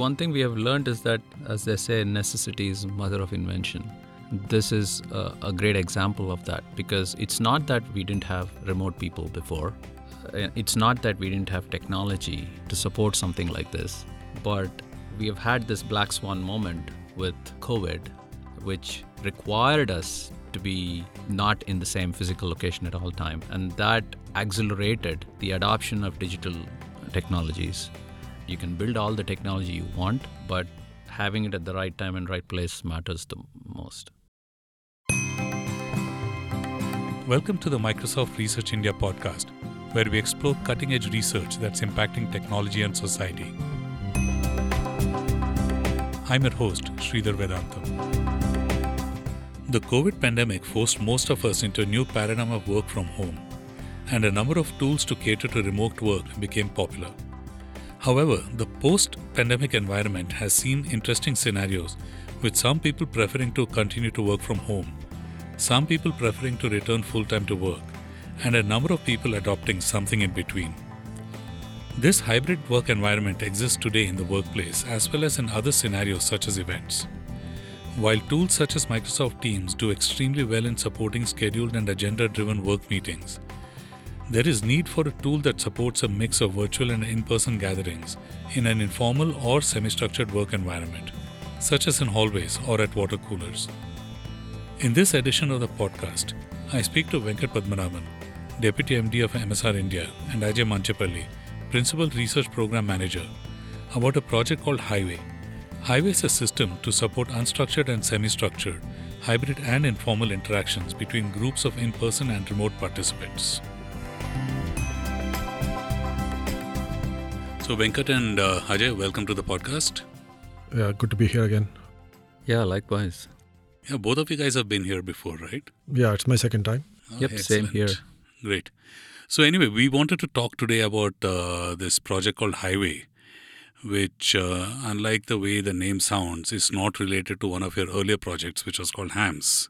One thing we have learned is that, as they say, necessity is mother of invention. This is a, a great example of that because it's not that we didn't have remote people before. Uh, It's not that we didn't have technology to support something like this, but we have had this black swan moment with COVID, which required us to be not in the same physical location at all time, and that accelerated the adoption of digital technologies. You can build all the technology you want, but having it at the right time and right place matters the most. Welcome to the Microsoft Research India podcast, where we explore cutting edge research that's impacting technology and society. I'm your host, Sridhar Vedantham. The COVID pandemic forced most of us into a new paradigm of work from home, and a number of tools to cater to remote work became popular. However, the post pandemic environment has seen interesting scenarios, with some people preferring to continue to work from home, some people preferring to return full time to work, and a number of people adopting something in between. This hybrid work environment exists today in the workplace as well as in other scenarios such as events. While tools such as Microsoft Teams do extremely well in supporting scheduled and agenda driven work meetings, there is need for a tool that supports a mix of virtual and in-person gatherings in an informal or semi-structured work environment, such as in hallways or at water coolers. In this edition of the podcast, I speak to Venkat Padmanabhan, Deputy MD of MSR India, and Ajay Manchepalli, Principal Research Program Manager, about a project called HyWay. HyWay is a system to support unstructured and semi-structured, hybrid and informal interactions between groups of in-person and remote participants. So, Venkat and uh, Ajay, welcome to the podcast. Yeah, good to be here again. Yeah, likewise. Yeah, both of you guys have been here before, right? Yeah, it's my second time. Oh, Yep, same here. Great. So, anyway, we wanted to talk today about uh, this project called HyWay, which, uh, unlike the way the name sounds, is not related to one of your earlier projects, which was called HAMS,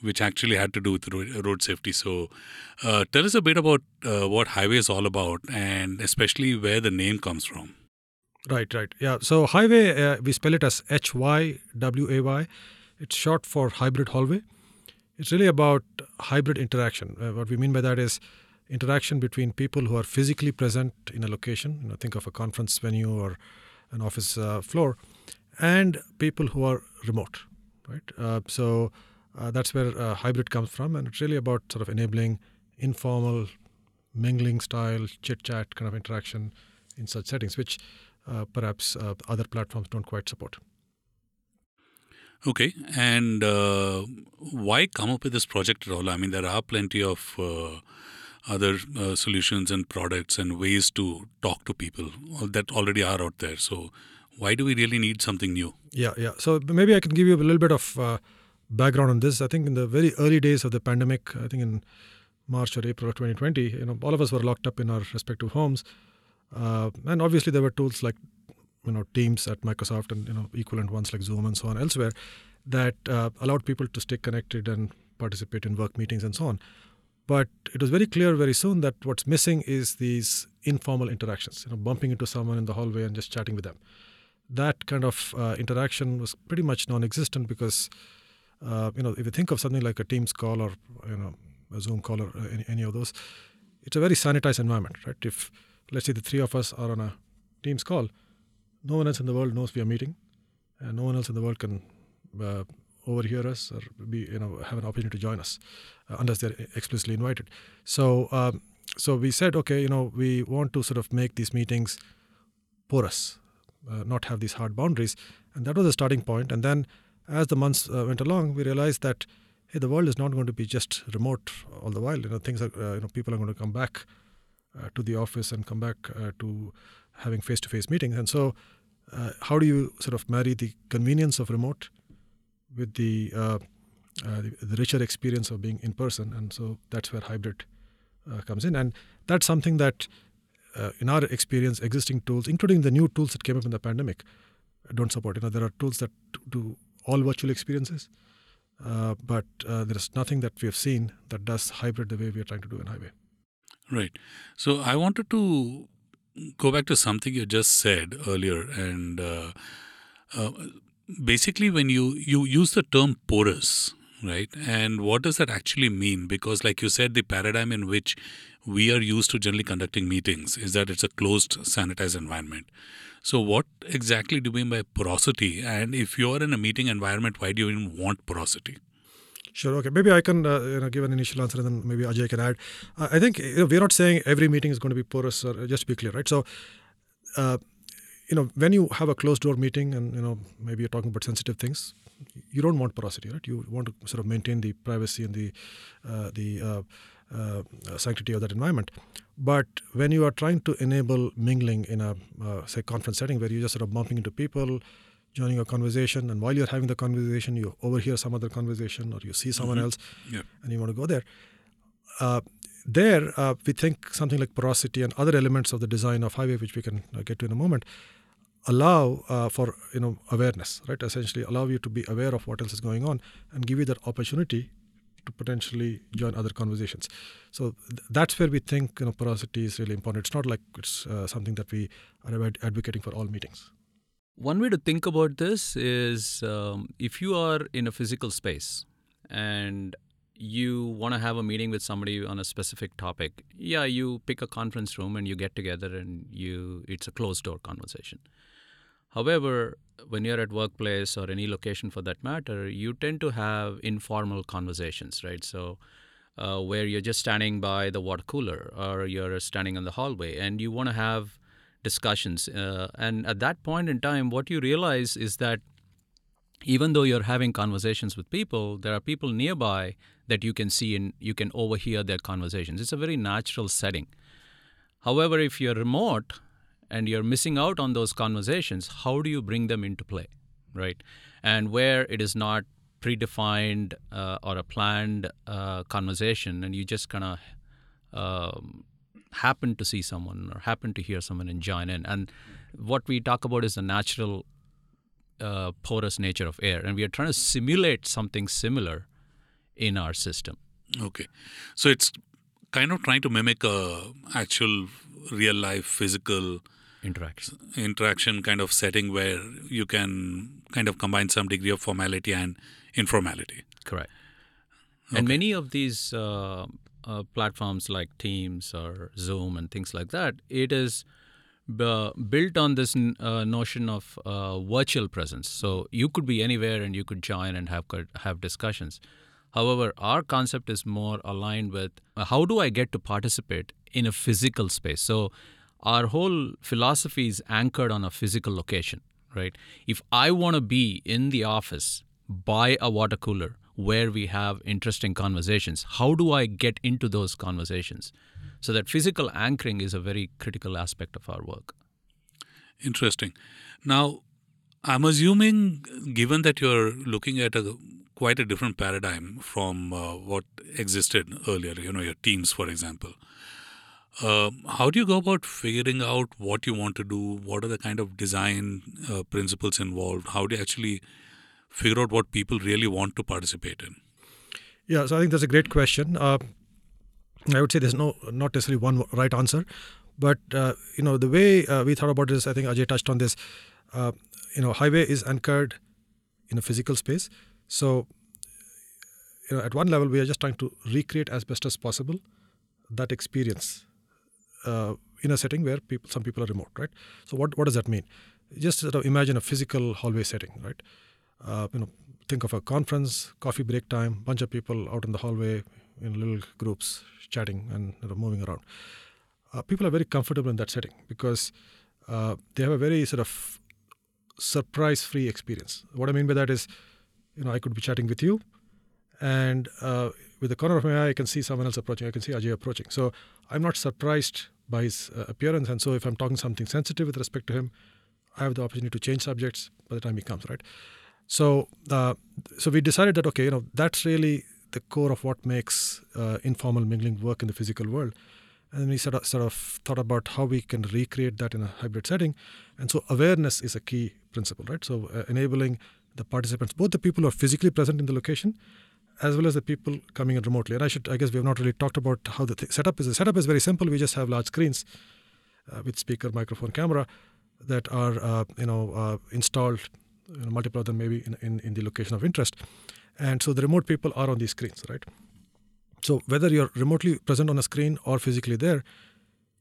which actually had to do with road safety. So, uh, tell us a bit about uh, what HyWay is all about and especially where the name comes from. Right, right. Yeah. So HyWay, uh, we spell it as H Y W A Y. It's short for hybrid hallway. It's really about hybrid interaction. Uh, what we mean by that is interaction between people who are physically present in a location. You know, think of a conference venue or an office uh, floor, and people who are remote. Right. Uh, so uh, that's where uh, hybrid comes from, and it's really about sort of enabling informal, mingling style, chit chat kind of interaction in such settings, which uh, perhaps uh, other platforms don't quite support. Okay, and uh, why come up with this project at all? I mean, there are plenty of uh, other uh, solutions and products and ways to talk to people that already are out there. So, why do we really need something new? Yeah, yeah. So maybe I can give you a little bit of uh, background on this. I think in the very early days of the pandemic, I think in March or April of 2020, you know, all of us were locked up in our respective homes, uh, and obviously there were tools like you know Teams at Microsoft and you know equivalent ones like Zoom and so on elsewhere that uh, allowed people to stay connected and participate in work meetings and so on. But it was very clear very soon that what's missing is these informal interactions. You know, bumping into someone in the hallway and just chatting with them. That kind of uh, interaction was pretty much non-existent because uh, you know if you think of something like a Teams call or you know a Zoom call or uh, any, any of those, it's a very sanitized environment, right? If let's say the three of us are on a Teams call, no one else in the world knows we are meeting, and no one else in the world can uh, overhear us or be you know have an opportunity to join us uh, unless they're explicitly invited. So um, so we said okay, you know we want to sort of make these meetings porous, uh, not have these hard boundaries, and that was the starting. And then as the months uh, went along, we realized that hey, the world is not going to be just remote all the while. You know things are uh, you know people are going to come back uh, to the office and come back uh, to having face-to-face meetings. And so, uh, how do you sort of marry the convenience of remote with the, uh, the the richer experience of being in person? And so that's where hybrid comes in. And that's something that, in our experience, existing tools, including the new tools that came up in the pandemic, don't support. You know, there are tools that do all virtual experiences. Uh, but uh, there is nothing that we have seen that does hybrid the way we are trying to do in HyWay. Right. So, I wanted to go back to something you just said earlier, and uh, uh, basically, when you you use the term porous, right? And what does that actually mean? Because, like you said, the paradigm in which we are used to generally conducting meetings is that it's a closed, sanitized environment. So, what exactly do you mean by porosity? And if you're in a meeting environment, why do you even want porosity? Sure. Okay. Maybe I can uh, you know give an initial answer, and then maybe Ajay can add. Uh, I think you know, we're not saying every meeting is going to be porous. Or, just to be clear, right? So, uh, you know, when you have a closed door meeting, and you know maybe you're talking about sensitive things, you don't want porosity, right? You want to sort of maintain the privacy and the uh, the uh, uh, sanctity of that environment. But when you are trying to enable mingling in a say conference setting where you're just sort of bumping into people joining a conversation, and while you're having the conversation, you overhear some other conversation or you see someone mm-hmm. else, yeah. and you want to go there. Uh, there, uh, we think something like porosity and other elements of the design of HyWay, which we can uh, get to in a moment, allow uh, for you know awareness, right? Essentially, allow you to be aware of what else is going on and give you that opportunity to potentially join other conversations. So th- that's where we think you know porosity is really important. It's not like it's uh, something that we are advocating for all meetings. One way to think about this is um, if you are in a physical space and you want to have a meeting with somebody on a specific topic, yeah, you pick a conference room and you get together and you it's a closed door conversation. However, when you're at workplace or any location for that matter, you tend to have informal conversations, right? So uh, where you're just standing by the water cooler or you're standing in the hallway and you want to have discussions. Uh, and at that point in time, what you realize is that even though you're having conversations with people, there are people nearby that you can see and you can overhear their conversations. It's a very natural setting. However, if you're remote and you're missing out on those conversations, how do you bring them into play, right? And where it is not predefined uh, or a planned uh, conversation, and you just kind of um, happen to see someone or happen to hear someone and join in. And what we talk about is the natural uh, porous nature of air, and we are trying to simulate something similar in our system. Okay, so it's kind of trying to mimic a actual real life physical interaction interaction kind of setting where you can kind of combine some degree of formality and informality. Correct. Okay. And many of these uh, uh, platforms like Teams or Zoom and things like that, it is built on this n- uh, notion of uh, virtual presence. So you could be anywhere and you could join and have have discussions. However, our concept is more aligned with uh, how do I get to participate in a physical space. So our whole philosophy is anchored on a physical location, right? If I want to be in the office by a water cooler where we have interesting conversations. How do I get into those conversations? So that physical anchoring is a very critical aspect of our work. Interesting. Now, I'm assuming, given that you're looking at a quite a different paradigm from uh, what existed earlier, you know, your teams, for example. Uh, how do you go about figuring out what you want to do? What are the kind of design uh, principles involved? How do you actually figure out what people really want to participate in? Yeah, so I think that's a great question. Uh, I would say there's no not necessarily one right answer, but uh, you know the way uh, we thought about this, I think Ajay touched on this. Uh, you know, HyWay is anchored in a physical space, so you know at one level we are just trying to recreate as best as possible that experience uh, in a setting where people some people are remote, right? So what what does that mean? Just sort of imagine a physical hallway setting, right? uh, you know, think of a conference, coffee break time, bunch of people out in the hallway in little groups chatting and you know, moving around. Uh, people are very comfortable in that setting because uh, they have a very sort of surprise-free experience. What I mean by that is, you know, I could be chatting with you, and uh, with the corner of my eye, I can see someone else approaching. I can see Ajay approaching. So I'm not surprised by his uh, appearance, and so if I'm talking something sensitive with respect to him, I have the opportunity to change subjects by the time he comes. Right. So, uh, so we decided that okay, you know, that's really the core of what makes uh, informal mingling work in the physical world. And we sort of, sort of thought about how we can recreate that in a hybrid setting. And so awareness is a key principle, right? So uh, enabling the participants, both the people who are physically present in the location, as well as the people coming in remotely. And I should, I guess, we have not really talked about how the th- setup is. The setup is very simple. We just have large screens uh, with speaker, microphone, camera that are uh, you know uh, installed, you know, multiple of them maybe in, in, in the location of interest, and so the remote people are on these screens, right? So whether you're remotely present on a screen or physically there,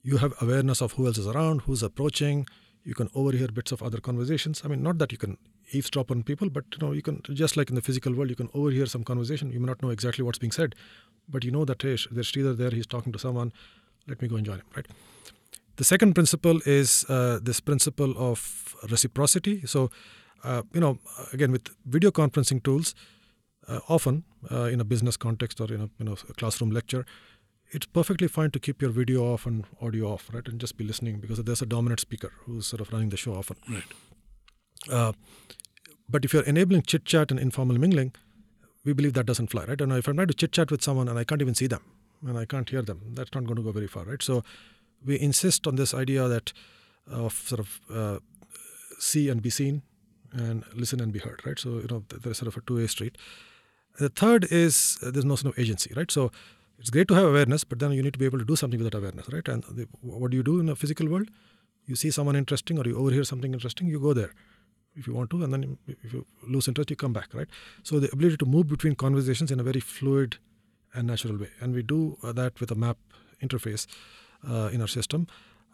you have awareness of who else is around, who's approaching. You can overhear bits of other conversations. I mean, not that you can eavesdrop on people, but you know, you can just like in the physical world, you can overhear some conversation. You may not know exactly what's being said, but you know that hey, there's Sridhar there. He's talking to someone. Let me go and join him. Right. The second principle is uh, this principle of reciprocity. So, uh, you know, again with video conferencing tools, uh, often uh, in a business context or in a you know a classroom lecture, it's perfectly fine to keep your video off and audio off, right, and just be listening because there's a dominant speaker who's sort of running the show often. Right. Uh, but if you're enabling chit chat and informal mingling, we believe that doesn't fly, right? And if I'm trying to chit chat with someone and I can't even see them and I can't hear them, that's not going to go very far, right? So we insist on this idea that of sort of uh, see and be seen and listen and be heard, right? So you know there's sort of a two-way street. The third is uh, there's notion of agency, right? So it's great to have awareness, but then you need to be able to do something with that awareness, right? And the, what do you do in a physical world? You see someone interesting or you overhear something interesting, you go there if you want to, and then if you lose interest, you come back, right? So the ability to move between conversations in a very fluid and natural way, and we do uh, that with a map interface uh, in our system,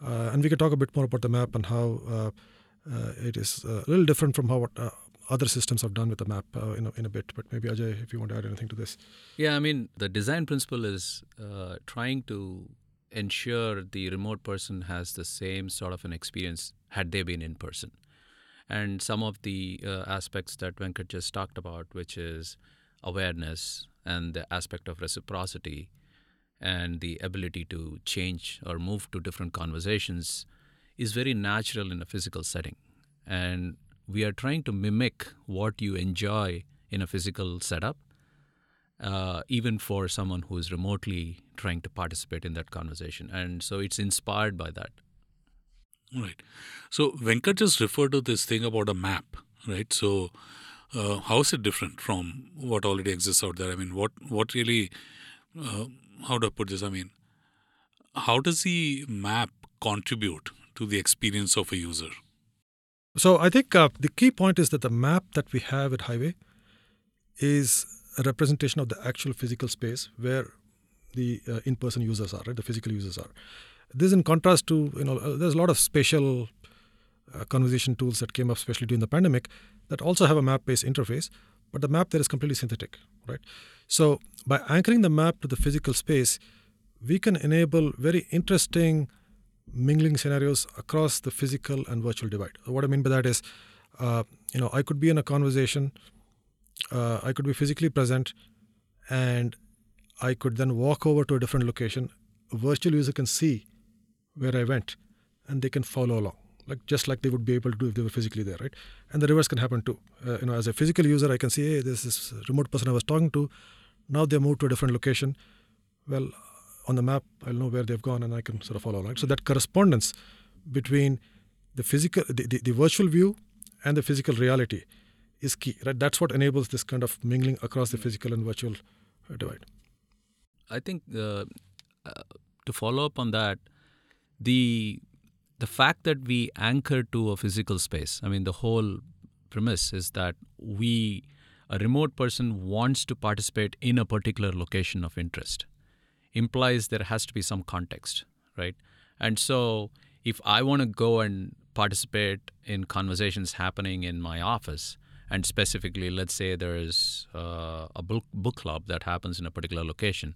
uh, and we can talk a bit more about the map and how uh, uh, it is a little different from how other systems have done with the map uh, in, a, in a bit. But maybe Ajay, if you want to add anything to this. Yeah, I mean, the design principle is uh, trying to ensure the remote person has the same sort of an experience had they been in person. And some of the uh, aspects that Venkat just talked about, which is awareness and the aspect of reciprocity and the ability to change or move to different conversations, is very natural in a physical setting. And we are trying to mimic what you enjoy in a physical setup, uh, even for someone who is remotely trying to participate in that conversation. And so it's inspired by that. Right. So Venkat just referred to this thing about a map, right? So uh, how is it different from what already exists out there? I mean, what what really? Uh, how do I put this? I mean, how does the map contribute to the experience of a user? So I think uh, the key point is that the map that we have at HyWay is a representation of the actual physical space where the uh, in-person users are, right? The physical users are. This, is in contrast to you know, uh, there's a lot of spatial uh, conversation tools that came up, especially during the pandemic, that also have a map-based interface, but the map there is completely synthetic, right? So by anchoring the map to the physical space, we can enable very interesting mingling scenarios across the physical and virtual divide. What I mean by that is, uh, you know, I could be in a conversation, uh, I could be physically present, and I could then walk over to a different location. A virtual user can see where I went, and they can follow along, like just like they would be able to do if they were physically there, right? And the reverse can happen too. Uh, you know, as a physical user, I can see, hey, this is remote person I was talking to. Now they moved to a different location. Well, on the map, I'll know where they've gone and I can sort of follow along. So that correspondence between the physical, the, the, the, virtual view and the physical reality is key, right? That's what enables this kind of mingling across the physical and virtual uh, divide. I think uh, uh, to follow up on that, the the fact that we anchor to a physical space. I mean, the whole premise is that we a remote person wants to participate in a particular location of interest implies there has to be some context, right? And so if I want to go and participate in conversations happening in my office, and specifically, let's say there is uh, a book, book club that happens in a particular location,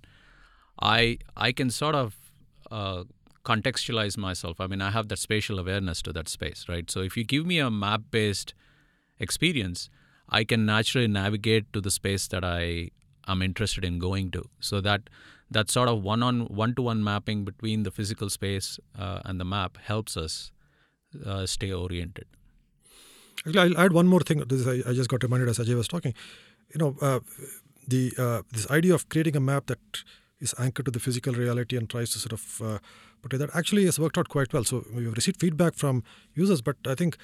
I I can sort of uh, contextualize myself. I mean, I have that spatial awareness to that space, right? So if you give me a map-based experience, I can naturally navigate to the space that I am interested in going to. So that that sort of one on one to one mapping between the physical space uh, and the map helps us uh, stay oriented. I'll add one more thing. This I, I, just got reminded as Ajay was talking. You know, uh, the uh, this idea of creating a map that is anchored to the physical reality and tries to sort of uh, portray that actually has worked out quite well. So we've received feedback from users, but I think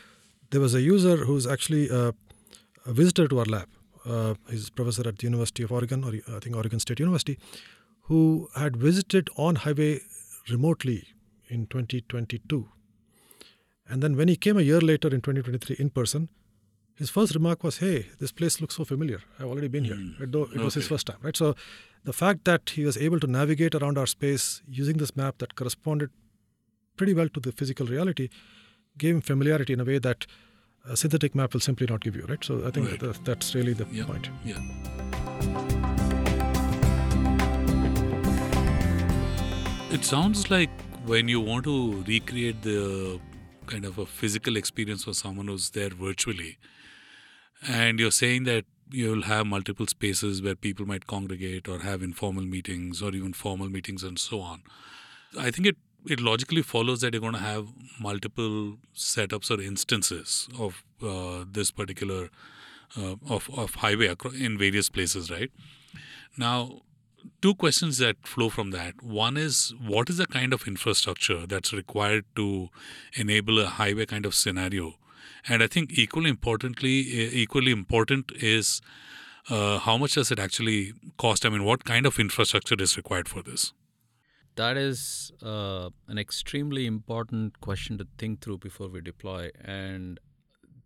there was a user who's actually uh, a visitor to our lab. he's a professor at the University of Oregon, or I think Oregon State University, who had visited on HyWay remotely in 2022. And then when he came a year later in 2023 in person, his first remark was, "Hey, this place looks so familiar. I've already been here." Mm. Right? Though it was his first time, right? So, the fact that he was able to navigate around our space using this map that corresponded pretty well to the physical reality gave him familiarity in a way that a synthetic map will simply not give you, right? So, I think Right. that, that's really the Yeah. point. Yeah. It sounds like when you want to recreate the kind of a physical experience for someone who's there virtually, and you're saying that you'll have multiple spaces where people might congregate or have informal meetings or even formal meetings and so on. I think it it logically follows that you're going to have multiple setups or instances of uh, this particular uh, of of HyWay in various places, right? Now, two questions that flow from that. One is what is the kind of infrastructure that's required to enable a HyWay kind of scenario, and I think equally importantly, equally important is uh, how much does it actually cost? I mean, what kind of infrastructure is required for this? That is uh, an extremely important question to think through before we deploy. And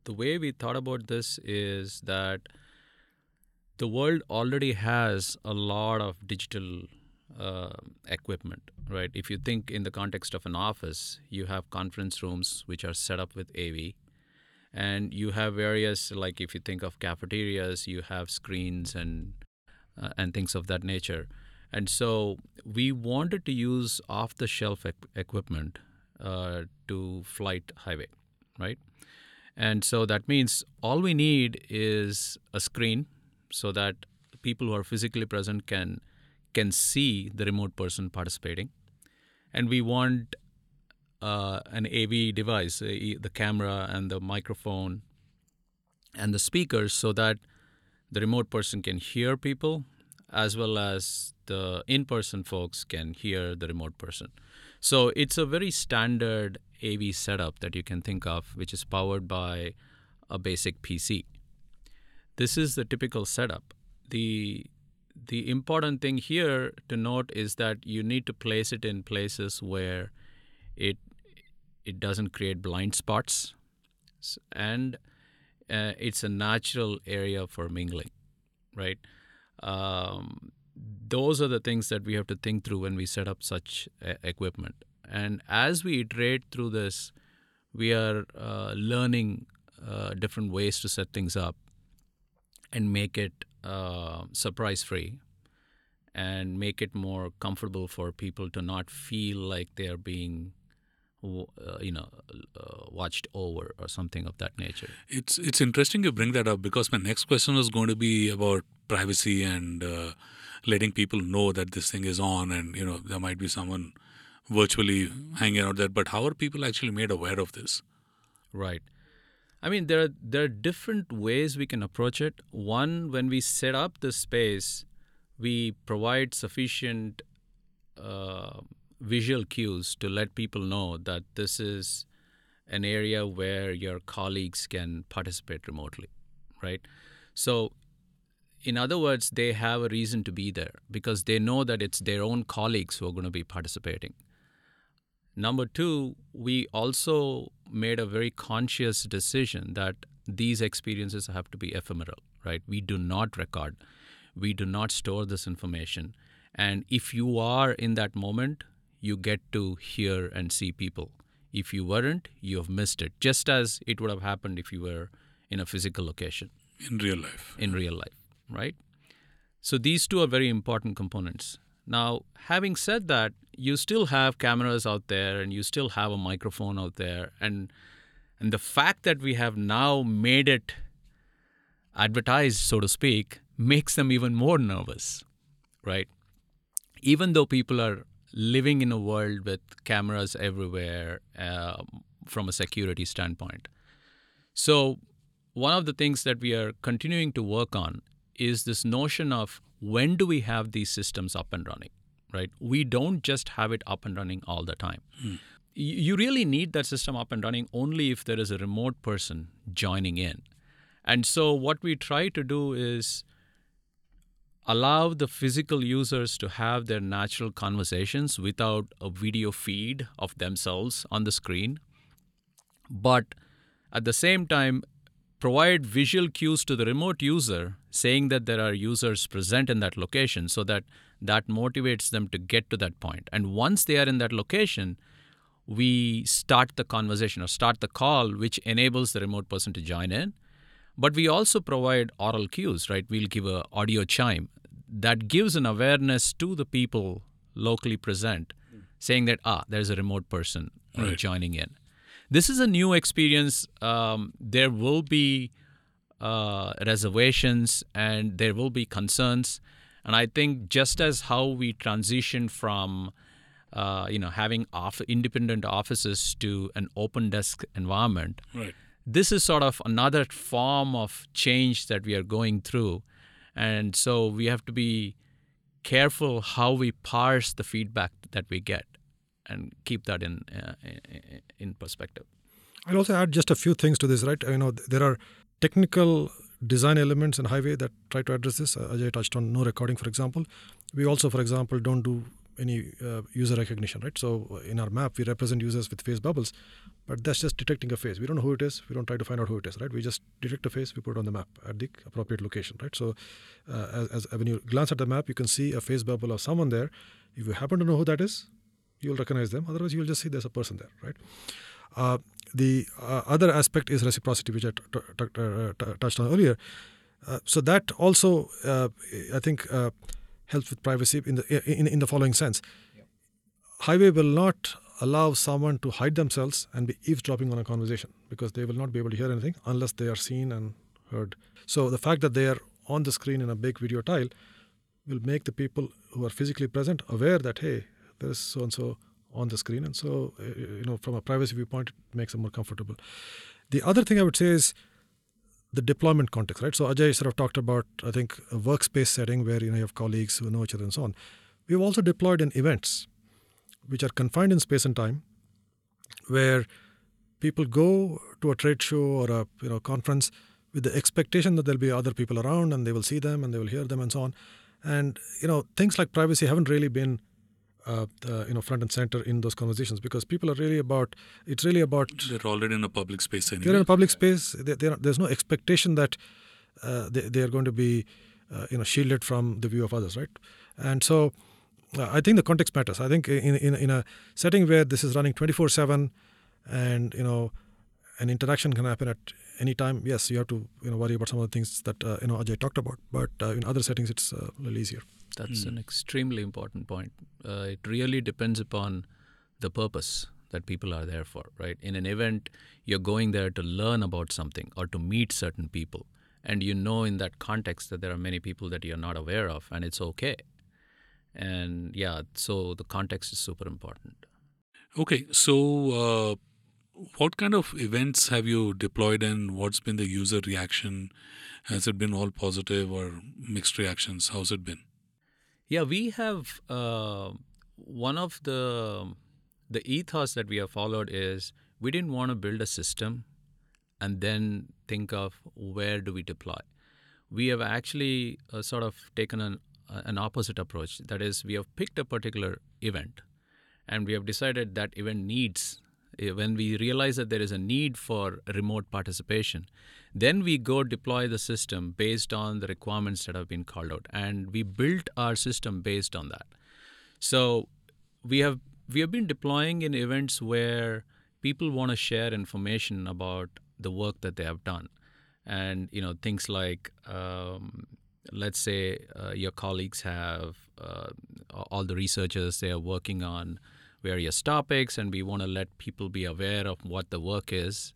the way we thought about this is that the world already has a lot of digital uh, equipment, right? If you think in the context of an office, you have conference rooms which are set up with AV, and you have various, like if you think of cafeterias, you have screens and uh, and things of that nature. And so we wanted to use off the shelf equ- equipment uh, to flight HyWay, right? And so that means all we need is a screen so that people who are physically present can can see the remote person participating. And we want uh, an AV device, uh, the camera and the microphone and the speakers, so that the remote person can hear people as well as the in person folks can hear the remote person. So it's a very standard AV setup that you can think of, which is powered by a basic PC. This is the typical setup. The the important thing here to note is that you need to place it in places where it it doesn't create blind spots. And uh, it's a natural area for mingling right? Um, those are the things that we have to think through when we set up such uh, equipment. And as we iterate through this we are uh, learning uh, different ways to set things up and make it uh, surprise free and make it more comfortable for people to not feel like they are being uh, you know uh, watched over or something of that nature It's it's interesting you bring that up because my next question was going to be about privacy and uh, letting people know that this thing is on, and you know there might be someone virtually hanging out there. But how are people actually made aware of this? Right. I mean, there are there are different ways we can approach it. One, when we set up the space, we provide sufficient uh, visual cues to let people know that this is an area where your colleagues can participate remotely, right? So, in other words, they have a reason to be there because they know that it's their own colleagues who are going to be participating. Number two, we also made a very conscious decision that these experiences have to be ephemeral, right? We do not record, we do not store this information. And if you are in that moment, you get to hear and see people. If you weren't, you have missed it, just as it would have happened if you were in a physical location in real life. in real life, right? So these two are very important components. Now, having said that, you still have cameras out there and you still have a microphone out there and and the fact that we have now made it advertised so to speak makes them even more nervous, right? Even though people are living in a world with cameras everywhere uh, from a security standpoint. So, one of the things that we are continuing to work on is this notion of when do we have these systems up and running, right? We don't just have it up and running all the time. Y- You really need that system up and running only if there is a remote person joining in. And so, what we try to do is allow the physical users to have their natural conversations without a video feed of themselves on the screen, but at the same time, provide visual cues to the remote user saying that there are users present in that location so that that motivates them to get to that point. And once they are in that location, we start the conversation or start the call, which enables the remote person to join in. But we also provide oral cues, right? We'll give a audio chime that gives an awareness to the people locally present, saying that ah, there's a remote person uh, Right. joining in. This is a new experience. Um, there will be uh, reservations and there will be concerns, and I think just as how we transition from uh, you know having off- independent offices to an open desk environment, Right. this is sort of another form of change that we are going through. And so we have to be careful how we parse the feedback that we get and keep that in, uh, in- perspective. I'll also add just a few things to this, right? You know, there are technical design elements in HyWay that try to address this. Uh, Ajay touched on no recording, for example. We also, for example, don't do any uh, user recognition, right? So in our map, we represent users with face bubbles, but that's just detecting a face. We don't know who it is. We don't try to find out who it is, right? We just detect a face, we put it on the map at the appropriate location, right? So uh, as, as when you glance at the map, you can see a face bubble of someone there. If you happen to know who that is, you'll recognize them. Otherwise, you'll just see there's a person there, right? Uh, the uh, other aspect is reciprocity, which I t- t- t- uh, touched on earlier. Uh, so that also, uh, I think, uh, helps with privacy in the in, in the following sense. HyWay will not allow someone to hide themselves and be eavesdropping on a conversation because they will not be able to hear anything unless they are seen and heard. So the fact that they are on the screen in a big video tile will make the people who are physically present aware that hey, there is so and so on the screen, and so uh, you know from a privacy viewpoint, it makes them more comfortable. The other thing I would say is the deployment context, right? So Ajay sort of talked about I think a workspace setting where you know you have colleagues who know each other and so on. We've also deployed in events, which are confined in space and time, where people go to a trade show or a you know conference with the expectation that there'll be other people around and they will see them and they will hear them and so on. And you know things like privacy haven't really been uh, uh, you know front and center in those conversations because people are really about it's really about They're already in a public space anyway. they're in a public space. They, there's no expectation that uh, they, they are going to be, uh, you know, shielded from the view of others, right? And so, uh, I think the context matters. I think in, in in a setting where this is running 24/7, and you know, an interaction can happen at any time. Yes, you have to you know worry about some of the things that uh, you know Ajay talked about. But uh, in other settings, it's uh, a little easier. That's Hmm. an extremely important point. Uh, it really depends upon the purpose that people are there for, right? In an event, you're going there to learn about something or to meet certain people. And you know in that context that there are many people that you're not aware of, and it's okay. And yeah, so the context is super important. Okay, so uh, what kind of events have you deployed and what's been the user reaction? Has it been all positive or mixed reactions? How's it been? Yeah, we have uh, one of the the ethos that we have followed is we didn't want to build a system and then think of where do we deploy. We have actually uh, sort of taken an an opposite approach. That is, we have picked a particular event, and we have decided that event needs. eh, When we realize that there is a need for remote participation, then we go deploy the system based on the requirements that have been called out, and we built our system based on that. So we have we have been deploying in events where people want to share information about the work that they have done, and you know things like um, let's say uh, your colleagues have uh, all the researchers they are working on various topics, and we want to let people be aware of what the work is.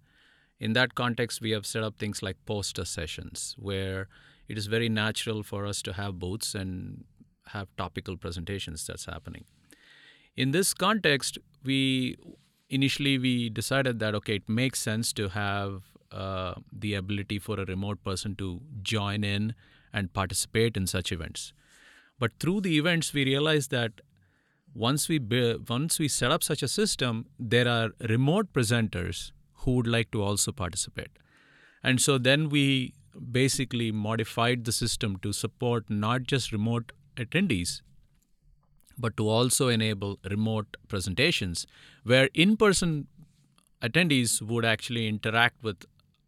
In that context, we have set up things like poster sessions where it is very natural for us to have booths and have topical presentations that's happening. In this context, we initially we decided that okay, it makes sense to have uh, the ability for a remote person to join in and participate in such events. But through the events, we realized that once we once we set up such a system, there are remote presenters who would like to also participate, and so then we basically modified the system to support not just remote attendees, but to also enable remote presentations where in person attendees would actually interact with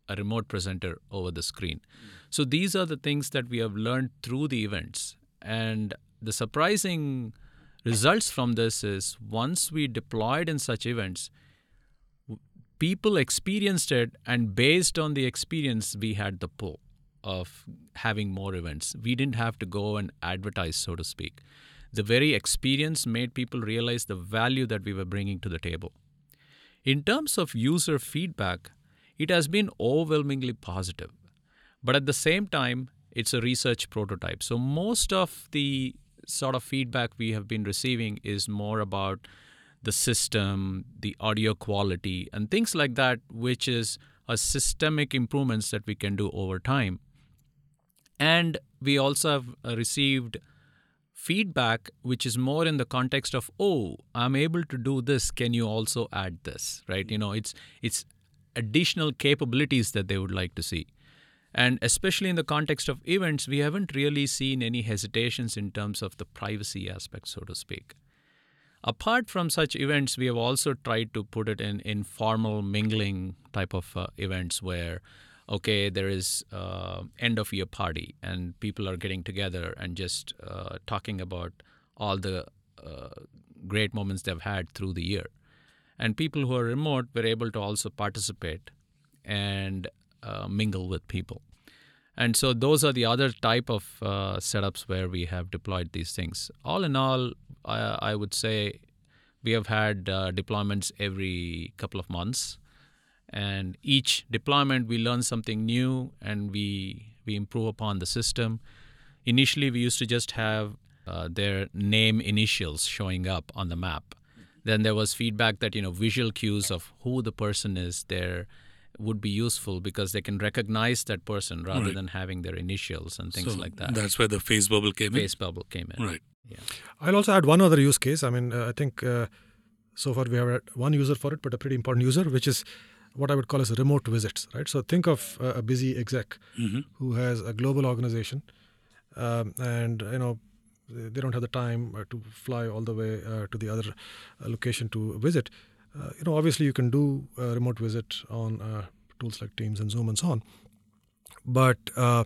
a remote presenter over the screen. So these are the things that we have learned through the events. And the surprising results from this is once we deployed in such events, people experienced it, and based on the experience, we had the pull of having more events. We didn't have to go and advertise, so to speak. The very experience made people realize the value that we were bringing to the table. In terms of user feedback, it has been overwhelmingly positive. But at the same time, it's a research prototype. So most of the sort of feedback we have been receiving is more about the system, the audio quality, and things like that, which is a systemic improvements that we can do over time. And we also have uh, received feedback which is more in the context of oh i'm able to do this can you also add this right you know it's it's additional capabilities that they would like to see and especially in the context of events we haven't really seen any hesitations in terms of the privacy aspect so to speak apart from such events we have also tried to put it in informal mingling type of uh, events where okay, there is uh, end of year party and people are getting together and just uh, talking about all the uh, great moments they've had through the year. And people who are remote were able to also participate and uh, mingle with people. And so those are the other type of uh, setups where we have deployed these things. All in all, I, I would say we have had uh, deployments every couple of months and each deployment we learn something new and we we improve upon the system initially we used to just have uh, their name initials showing up on the map then there was feedback that you know visual cues of who the person is there would be useful because they can recognize that person rather right. than having their initials and things so like that that's where the face bubble came face in face bubble came in right yeah i'll also add one other use case i mean uh, i think uh, so far we have one user for it but a pretty important user which is what I would call as remote visits, right? So think of a busy exec mm-hmm. who has a global organization, um, and you know they don't have the time uh, to fly all the way uh, to the other uh, location to visit. Uh, you know, obviously you can do a remote visit on uh, tools like Teams and Zoom and so on. But uh,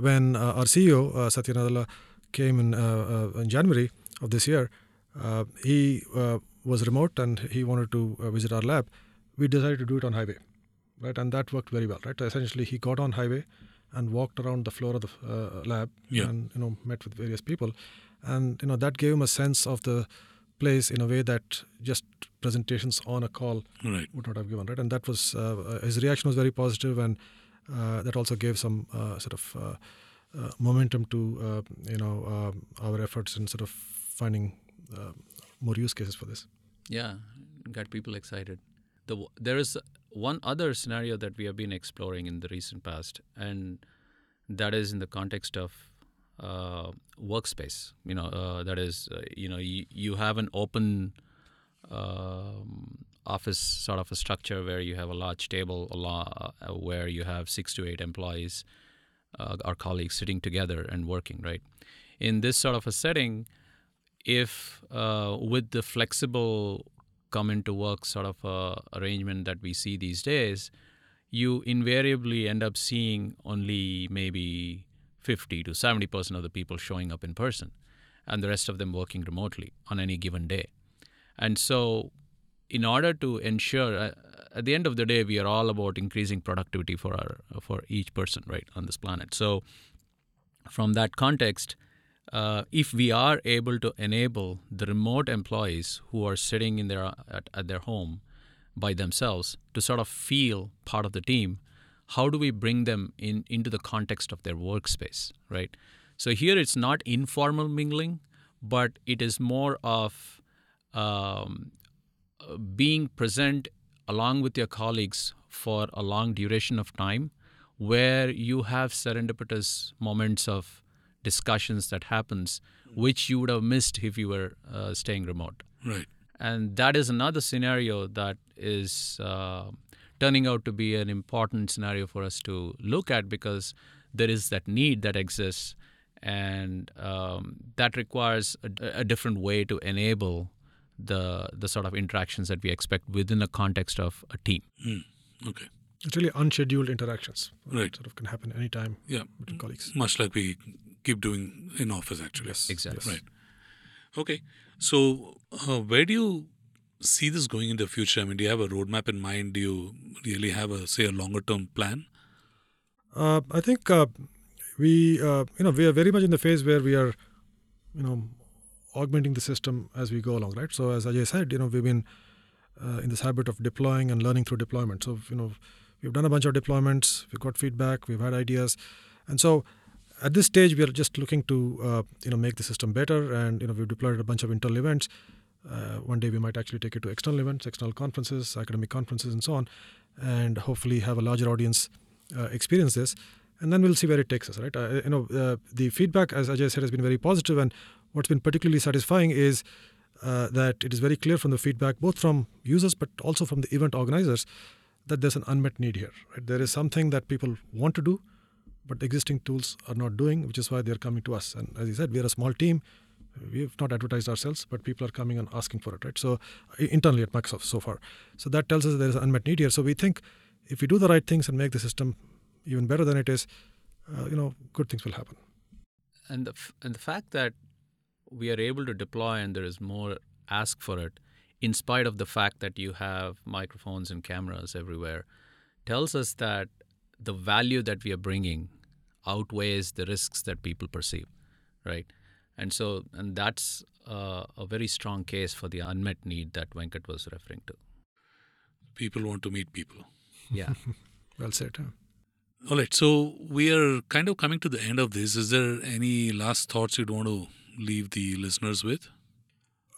when our CEO Satya Nadella came in in January of this year, he was remote and he wanted to visit our lab we decided to do it on HyWay, right? And that worked very well, right? Essentially, he got on HyWay and walked around the floor of the uh, lab yeah. and you know met with various people, and you know that gave him a sense of the place in a way that just presentations on a call right. would not have given, right? And that was uh, his reaction was very positive, and uh, that also gave some uh, sort of uh, uh, momentum to you know our efforts in sort of finding more use cases for this. Yeah, got people excited the there is one other scenario that we have been exploring in the recent past, and that is in the context of uh, workspace. You know, uh, that is, uh, you know, you, you have an open um, office sort of a structure where you have a large table, a lot, uh, where you have six to eight employees, uh, our colleagues sitting together and working. Right. In this sort of a setting, if uh, with the flexible come into work sort of arrangement that we see these days, you invariably end up seeing only maybe 50 to 70 percent of the people showing up in person, and the rest of them working remotely on any given day. And so, in order to ensure, uh, at the end of the day, we are all about increasing productivity for our for each person, right, on this planet. So, from that context, uh, if we are able to enable the remote employees who are sitting in their at, at their home by themselves to sort of feel part of the team, how do we bring them in into the context of their workspace, right? So here it's not informal mingling, but it is more of um, being present along with your colleagues for a long duration of time, where you have serendipitous moments of discussions that happens which you would have missed if you were uh, staying remote right and that is another scenario that is uh, turning out to be an important scenario for us to look at because there is that need that exists, and um, that requires a, a, different way to enable the the sort of interactions that we expect within the context of a team. Mm. Okay. It's really unscheduled interactions. Right. Sort of can happen anytime. Yeah. Between colleagues. Much like we keep doing in office, actually. Yes. Exactly. Right. Okay. So, uh, where do you see this going in the future? I mean, do you have a roadmap in mind? Do you really have a say a longer term plan? Uh, I think uh, we uh, you know we are very much in the phase where we are you know augmenting the system as we go along, right? So as Ajay said, you know we've been uh, in this habit of deploying and learning through deployment. So you know we've done a bunch of deployments, we've got feedback, we've had ideas, and so at this stage we are just looking to uh, you know make the system better, and you know we've deployed a bunch of internal events. Uh, one day we might actually take it to external events, external conferences, academic conferences, and so on, and hopefully have a larger audience uh, experience this, and then we'll see where it takes us. Right? Uh, you know, uh, the feedback, as Ajay said, has been very positive, and what's been particularly satisfying is uh, that it is very clear from the feedback, both from users but also from the event organizers, that there's an unmet need here. Right? There is something that people want to do, but existing tools are not doing, which is why they're coming to us. And as you said, we are a small team we've not advertised ourselves, but people are coming and asking for it, right? So internally at Microsoft so far. So that tells us there is unmet need here. So we think if we do the right things and make the system even better than it is, uh, you know, good things will happen. And the f- and the fact that we are able to deploy and there is more ask for it, in spite of the fact that you have microphones and cameras everywhere, tells us that the value that we are bringing outweighs the risks that people perceive, right? And so, and that's uh, a very strong case for the unmet need that Venkat was referring to. People want to meet people. Yeah. well said. Huh? All right. So we are kind of coming to the end of this. Is there any last thoughts you'd want to leave the listeners with?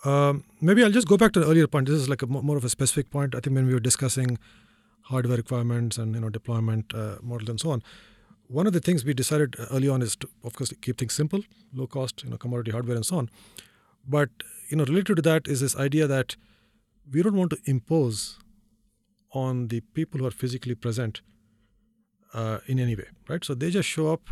Um, maybe I'll just go back to the earlier point. This is like a more of a specific point. I think when we were discussing hardware requirements and you know deployment uh, models and so on, one of the things we decided early on is to, of course, keep things simple, low cost, you know, commodity hardware and so on. But you know, related to that is this idea that we don't want to impose on the people who are physically present uh, in any way, right? So they just show up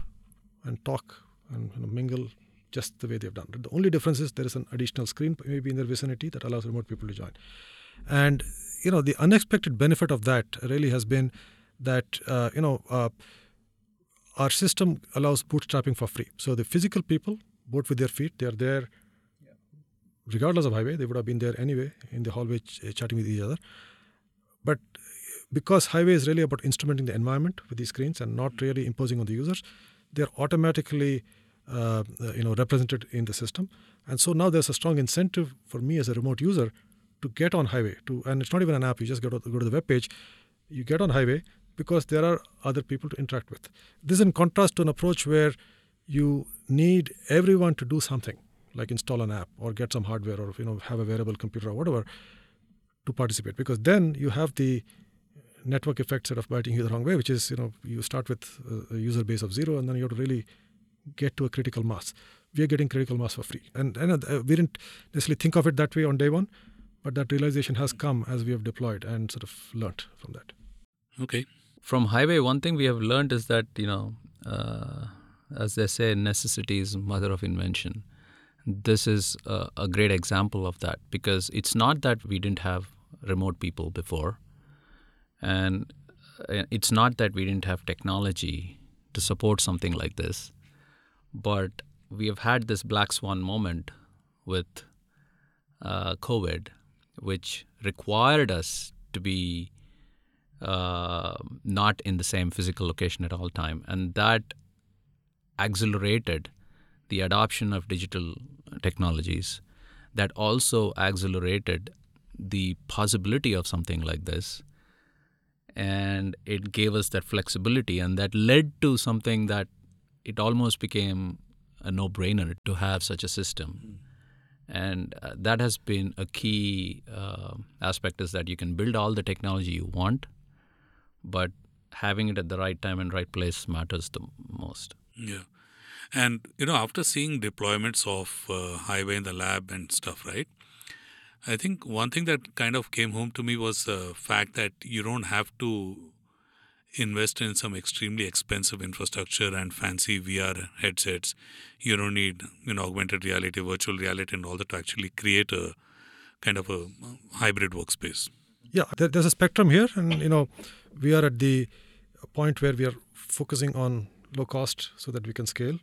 and talk and you know, mingle just the way they've done. The only difference is there is an additional screen maybe in their vicinity that allows remote people to join. And you know, the unexpected benefit of that really has been that uh, you know. Uh, our system allows bootstrapping for free. So the physical people boot with their feet. They are there, regardless of HyWay. They would have been there anyway in the hallway ch- eh, chatting with each other. But because HyWay is really about instrumenting the environment with these screens and not really imposing on the users, they're automatically uh, you know represented in the system. And so now there's a strong incentive for me as a remote user to get on HyWay. To and it's not even an app. You just go to go to the web page. You get on HyWay because there are other people to interact with. This is in contrast to an approach where you need everyone to do something, like install an app or get some hardware or you know have a wearable computer or whatever to participate. Because then you have the network effect sort of biting you the wrong way, which is you know you start with a user base of zero and then you have to really get to a critical mass. We are getting critical mass for free, and, and uh, we didn't necessarily think of it that way on day one, but that realization has come as we have deployed and sort of learnt from that. Okay, from HyWay, one thing we have learned is that you know, uh, as they say, necessity is mother of invention. This is a, a, great example of that because it's not that we didn't have remote people before, and uh, it's not that we didn't have technology to support something like this, but we have had this black swan moment with uh, COVID, which required us to be uh, not in the same physical location at all time, and that accelerated the adoption of digital technologies. That also accelerated the possibility of something like this, and it gave us that flexibility, and that led to something that it almost became a no-brainer to have such a system. And uh, that has been a key uh, aspect is that you can build all the technology you want, but having it at the right time and right place matters the most. Yeah. And, you know, after seeing deployments of uh, HyWay in the lab and stuff, right? I think one thing that kind of came home to me was the fact that you don't have to invest in some extremely expensive infrastructure and fancy VR headsets. You don't need you know augmented reality, virtual reality, and all that to actually create a kind of a hybrid workspace. Yeah, there, there's a spectrum here, and you know, we are at the point where we are focusing on low cost so that we can scale.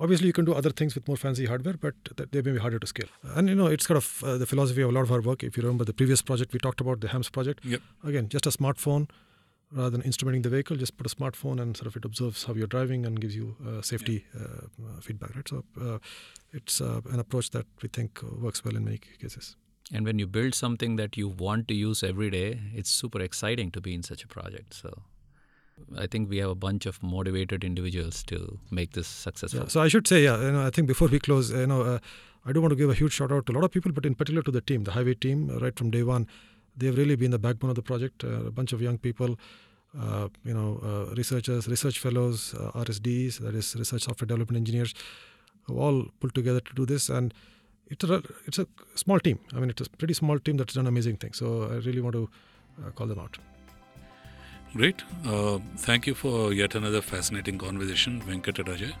Obviously, you can do other things with more fancy hardware, but they may be harder to scale. And you know, it's kind of uh, the philosophy of a lot of our work. If you remember the previous project we talked about, the HAMS project. Yep. Again, just a smartphone rather than instrumenting the vehicle, just put a smartphone and sort of it observes how you're driving and gives you uh, safety uh, uh feedback. Right. So uh, it's uh, an approach that we think works well in many cases. And when you build something that you want to use every day, it's super exciting to be in such a project. So I think we have a bunch of motivated individuals to make this successful. Yeah, so I should say, yeah, you know, I think before we close, you know, uh, I do want to give a huge shout out to a lot of people, but in particular to the team, the HyWay team, right from day one. They've really been the backbone of the project. Uh, a bunch of young people, uh, you know, uh, researchers, research fellows, uh, RSDs, that is research software development engineers, all pulled together to do this. And it's a it's a small team. I mean, it's a pretty small team that's done amazing things. So I really want to uh, call them out. Great. Uh, thank you for yet another fascinating conversation, Venkat Rajay.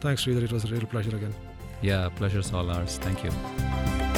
Thanks, Sridhar. It was a real pleasure again. Yeah, pleasure's all ours. Thank you.